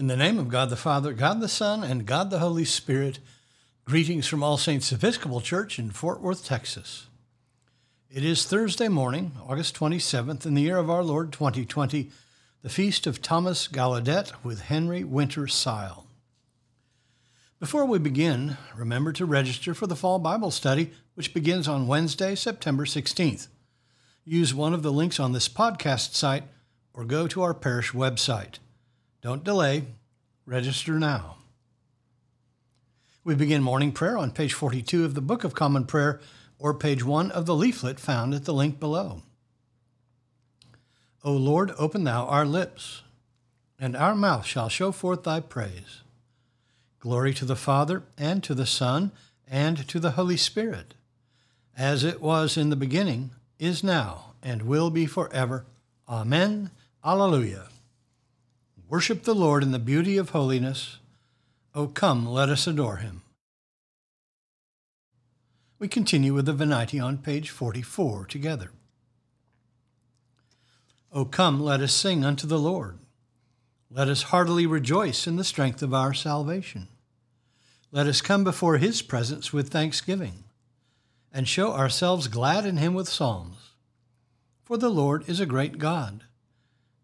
In the name of God the Father, God the Son, and God the Holy Spirit, greetings from All Saints Episcopal Church in Fort Worth, Texas. It is Thursday morning, August 27th, in the year of our Lord 2020, the feast of Thomas Gallaudet with Henry Winter Syle. Before we begin, remember to register for the Fall Bible Study, which begins on Wednesday, September 16th. Use one of the links on this podcast site or go to our parish website. Don't delay, register now. We begin morning prayer on page 42 of the Book of Common Prayer or page 1 of the leaflet found at the link below. O Lord, open thou our lips, and our mouth shall show forth thy praise. Glory to the Father, and to the Son, and to the Holy Spirit, as it was in the beginning, is now, and will be forever. Amen. Alleluia. Worship the Lord in the beauty of holiness. O come, let us adore him. We continue with the Venite on page 44 together. O come, let us sing unto the Lord. Let us heartily rejoice in the strength of our salvation. Let us come before his presence with thanksgiving, and show ourselves glad in him with psalms. For the Lord is a great God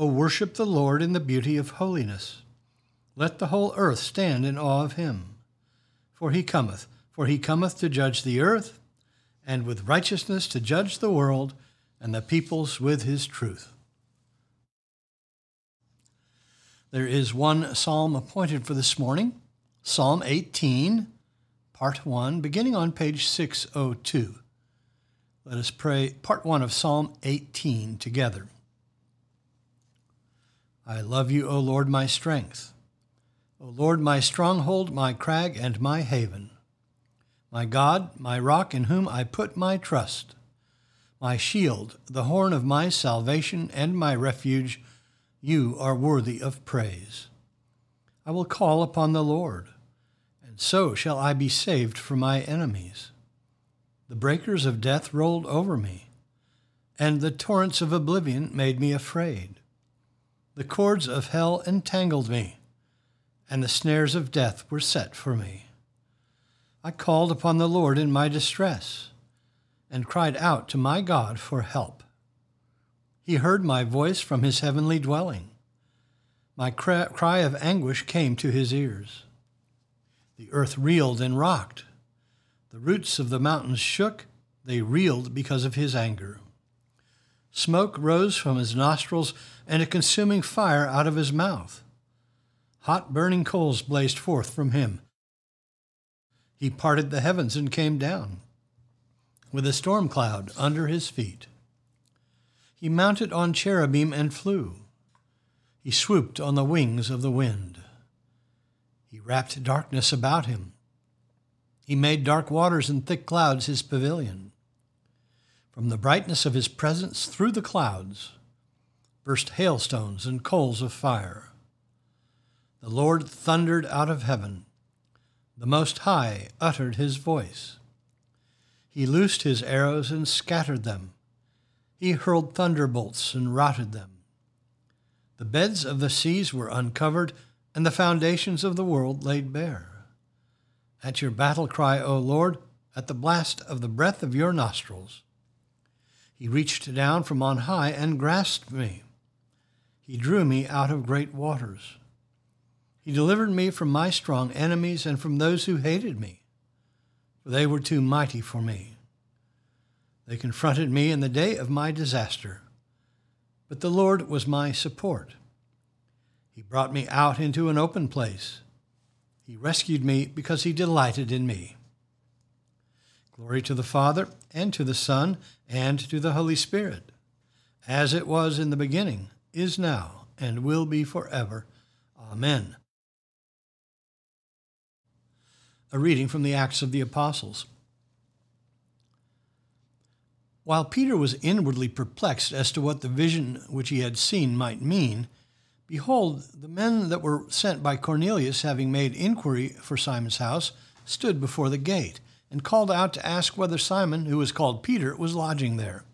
O worship the Lord in the beauty of holiness. Let the whole earth stand in awe of him. For he cometh, for he cometh to judge the earth, and with righteousness to judge the world, and the peoples with his truth. There is one psalm appointed for this morning, Psalm 18, Part 1, beginning on page 602. Let us pray Part 1 of Psalm 18 together. I love you, O Lord, my strength. O Lord, my stronghold, my crag, and my haven. My God, my rock in whom I put my trust. My shield, the horn of my salvation, and my refuge, you are worthy of praise. I will call upon the Lord, and so shall I be saved from my enemies. The breakers of death rolled over me, and the torrents of oblivion made me afraid. The cords of hell entangled me, and the snares of death were set for me. I called upon the Lord in my distress, and cried out to my God for help. He heard my voice from his heavenly dwelling. My cry of anguish came to his ears. The earth reeled and rocked. The roots of the mountains shook, they reeled because of his anger. Smoke rose from his nostrils, and a consuming fire out of his mouth. Hot burning coals blazed forth from him. He parted the heavens and came down, with a storm cloud under his feet. He mounted on cherubim and flew. He swooped on the wings of the wind. He wrapped darkness about him. He made dark waters and thick clouds his pavilion. From the brightness of his presence through the clouds burst hailstones and coals of fire. The Lord thundered out of heaven. The Most High uttered his voice. He loosed his arrows and scattered them. He hurled thunderbolts and routed them. The beds of the seas were uncovered, and the foundations of the world laid bare. At your battle cry, O Lord, at the blast of the breath of your nostrils, he reached down from on high and grasped me. He drew me out of great waters. He delivered me from my strong enemies and from those who hated me, for they were too mighty for me. They confronted me in the day of my disaster, but the Lord was my support. He brought me out into an open place. He rescued me because he delighted in me. Glory to the Father, and to the Son, and to the Holy Spirit, as it was in the beginning, is now, and will be forever. Amen. A reading from the Acts of the Apostles. While Peter was inwardly perplexed as to what the vision which he had seen might mean, behold, the men that were sent by Cornelius, having made inquiry for Simon's house, stood before the gate, and called out to ask whether Simon, who was called Peter, was lodging there.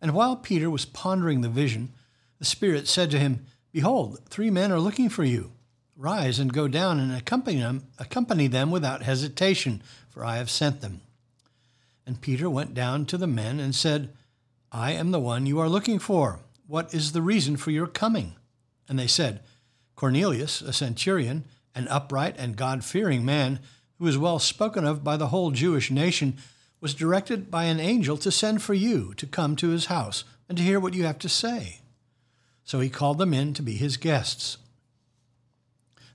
And while Peter was pondering the vision, the Spirit said to him, Behold, three men are looking for you. Rise and go down and accompany them, accompany them without hesitation, for I have sent them. And Peter went down to the men and said, I am the one you are looking for. What is the reason for your coming? And they said, Cornelius, a centurion, an upright and God fearing man, who is well spoken of by the whole Jewish nation, was directed by an angel to send for you to come to his house and to hear what you have to say. So he called them in to be his guests.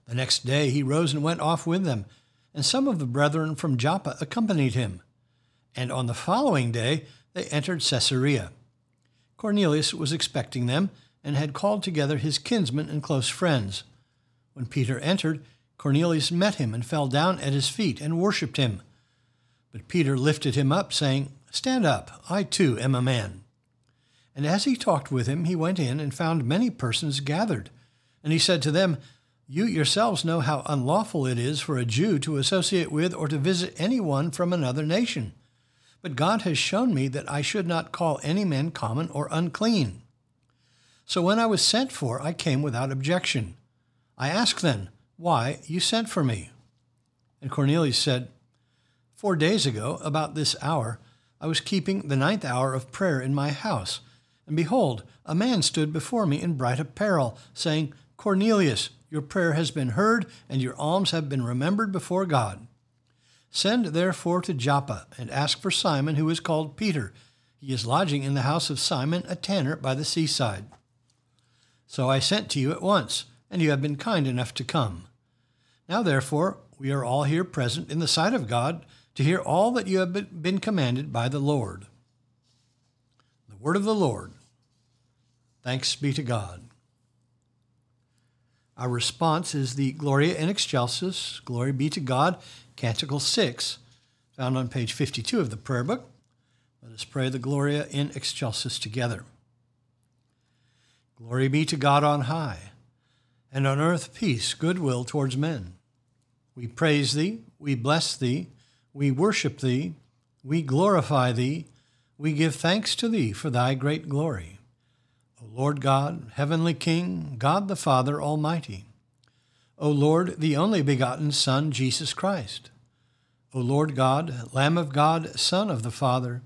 The next day he rose and went off with them, and some of the brethren from Joppa accompanied him. And on the following day they entered Caesarea. Cornelius was expecting them, and had called together his kinsmen and close friends. When Peter entered, Cornelius met him and fell down at his feet and worshipped him. But Peter lifted him up, saying, Stand up, I too am a man. And as he talked with him, he went in and found many persons gathered. And he said to them, You yourselves know how unlawful it is for a Jew to associate with or to visit anyone from another nation. But God has shown me that I should not call any man common or unclean. So when I was sent for, I came without objection. I asked then, Why you sent for me? And Cornelius said, Four days ago, about this hour, I was keeping the ninth hour of prayer in my house, and behold, a man stood before me in bright apparel, saying, Cornelius, your prayer has been heard, and your alms have been remembered before God. Send therefore to Joppa, and ask for Simon, who is called Peter. He is lodging in the house of Simon, a tanner by the seaside. So I sent to you at once, and you have been kind enough to come. Now, therefore, we are all here present in the sight of God to hear all that you have been commanded by the Lord. The word of the Lord. Thanks be to God. Our response is the Gloria in Excelsis, Glory be to God, Canticle 6, found on page 52 of the prayer book. Let us pray the Gloria in Excelsis together. Glory be to God on high, and on earth peace, goodwill towards men. We praise thee, we bless thee, we worship thee, we glorify thee, we give thanks to thee for thy great glory. O Lord God, heavenly King, God the Father Almighty. O Lord, the only begotten Son, Jesus Christ. O Lord God, Lamb of God, Son of the Father,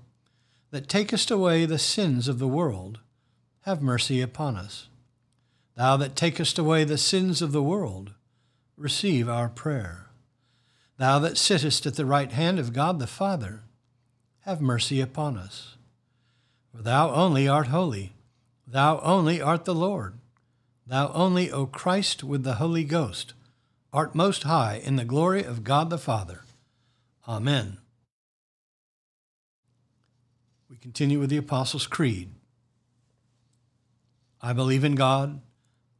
that takest away the sins of the world, have mercy upon us. Thou that takest away the sins of the world, receive our prayer. Thou that sittest at the right hand of God the Father, have mercy upon us. For thou only art holy, thou only art the Lord, thou only, O Christ, with the Holy Ghost, art most high in the glory of God the Father. Amen. We continue with the Apostles' Creed. I believe in God,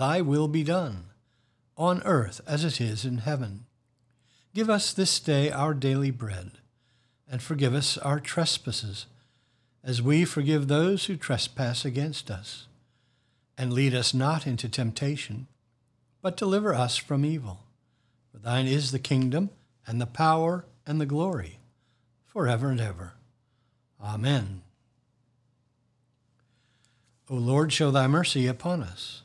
Thy will be done, on earth as it is in heaven. Give us this day our daily bread, and forgive us our trespasses, as we forgive those who trespass against us. And lead us not into temptation, but deliver us from evil. For thine is the kingdom, and the power, and the glory, forever and ever. Amen. O Lord, show thy mercy upon us,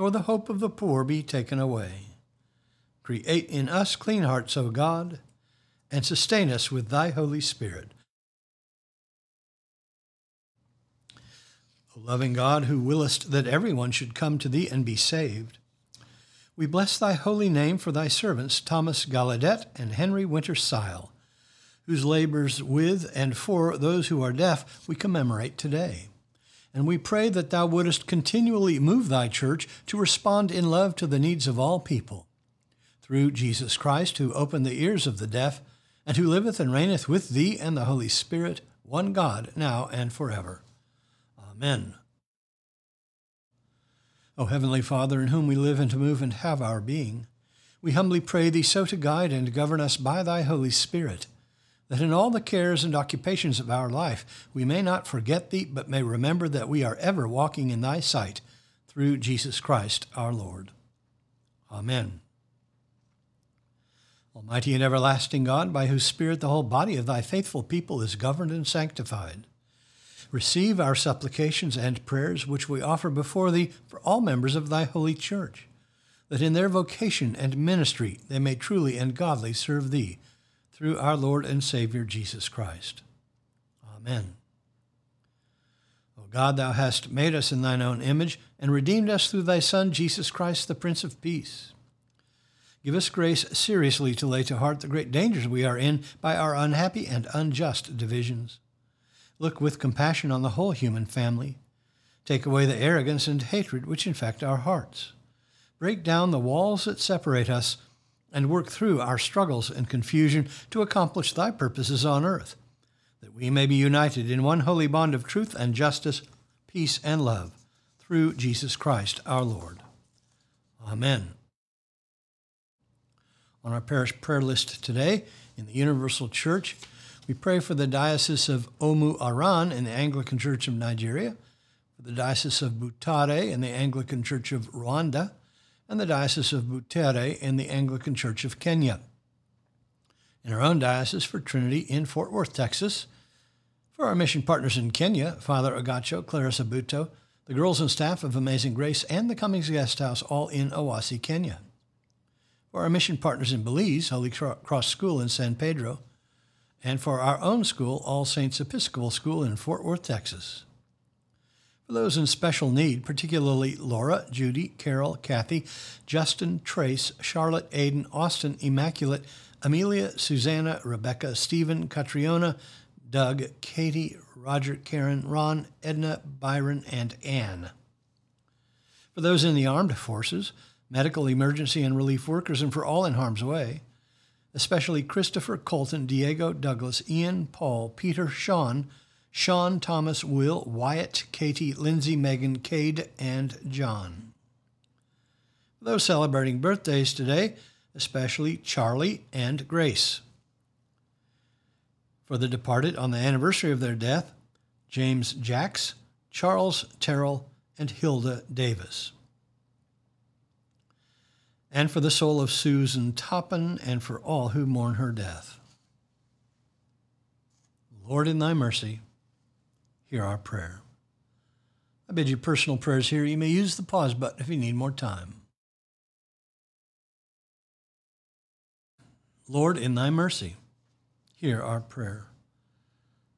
nor the hope of the poor be taken away. Create in us clean hearts, O God, and sustain us with thy Holy Spirit. O loving God, who willest that everyone should come to thee and be saved, we bless thy holy name for thy servants Thomas Gallaudet and Henry Winter Syle, whose labors with and for those who are deaf we commemorate today. And we pray that thou wouldest continually move thy church to respond in love to the needs of all people. Through Jesus Christ, who opened the ears of the deaf, and who liveth and reigneth with thee and the Holy Spirit, one God, now and forever. Amen. O Heavenly Father, in whom we live and move and have our being, we humbly pray thee so to guide and govern us by thy Holy Spirit, that in all the cares and occupations of our life we may not forget thee, but may remember that we are ever walking in thy sight, through Jesus Christ our Lord. Amen. Almighty and everlasting God, by whose Spirit the whole body of thy faithful people is governed and sanctified, receive our supplications and prayers which we offer before thee for all members of thy holy church, that in their vocation and ministry they may truly and godly serve thee, through our Lord and Savior Jesus Christ. Amen. O God, thou hast made us in thine own image and redeemed us through thy Son, Jesus Christ, the Prince of Peace. Give us grace seriously to lay to heart the great dangers we are in by our unhappy and unjust divisions Look with compassion on the whole human family. Take away the arrogance and hatred which infect our hearts. Break down the walls that separate us and work through our struggles and confusion to accomplish thy purposes on earth, that we may be united in one holy bond of truth and justice, peace and love, through Jesus Christ our Lord. Amen. On our parish prayer list today in the Universal Church, we pray for the Diocese of Omu Aran in the Anglican Church of Nigeria, for the Diocese of Butare in the Anglican Church of Rwanda, and the Diocese of Butere in the Anglican Church of Kenya. In our own diocese for Trinity in Fort Worth, Texas, for our mission partners in Kenya, Father Agacho, Clarissa Buto, the girls and staff of Amazing Grace, and the Cummings Guest House, all in Owasi, Kenya. For our mission partners in Belize, Holy Cross School in San Pedro, and for our own school, All Saints Episcopal School in Fort Worth, Texas. For those in special need, particularly Laura, Judy, Carol, Kathy, Justin, Trace, Charlotte, Aiden, Austin, Immaculate, Amelia, Susanna, Rebecca, Stephen, Catriona, Doug, Katie, Roger, Karen, Ron, Edna, Byron, and Anne. For those in the armed forces, medical, emergency, and relief workers, and for all in harm's way, especially Christopher, Colton, Diego, Douglas, Ian, Paul, Peter, Sean, Sean, Thomas, Will, Wyatt, Katie, Lindsay, Megan, Cade, and John. Those celebrating birthdays today, especially Charlie and Grace. For the departed on the anniversary of their death, James Jacks, Charles Terrell, and Hilda Davis and for the soul of Susan Toppin, and for all who mourn her death. Lord, in thy mercy, hear our prayer. I bid you personal prayers here. You may use the pause button if you need more time. Lord, in thy mercy, hear our prayer.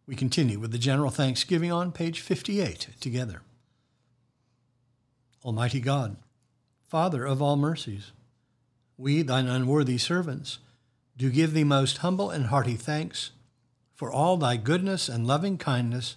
We continue with the general thanksgiving on page 58 together. Almighty God, Father of all mercies, we, thine unworthy servants, do give thee most humble and hearty thanks for all thy goodness and loving kindness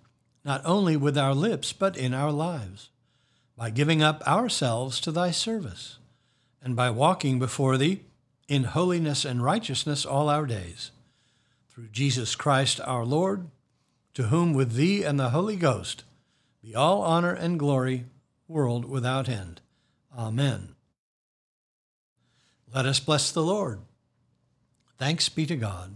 not only with our lips, but in our lives, by giving up ourselves to thy service, and by walking before thee in holiness and righteousness all our days. Through Jesus Christ our Lord, to whom with thee and the Holy Ghost be all honor and glory, world without end. Amen. Let us bless the Lord. Thanks be to God.